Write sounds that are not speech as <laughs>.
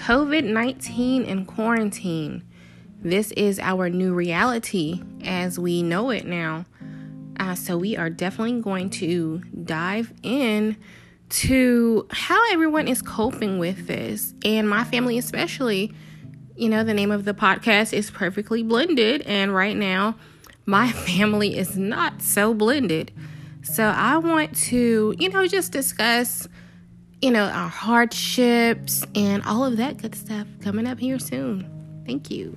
COVID 19 and quarantine. This is our new reality as we know it now. Uh, so, we are definitely going to dive in to how everyone is coping with this, and my family, especially. You know, the name of the podcast is Perfectly Blended, and right now, my <laughs> family is not so blended. So, I want to, you know, just discuss you know, our hardships and all of that good stuff coming up here soon. Thank you.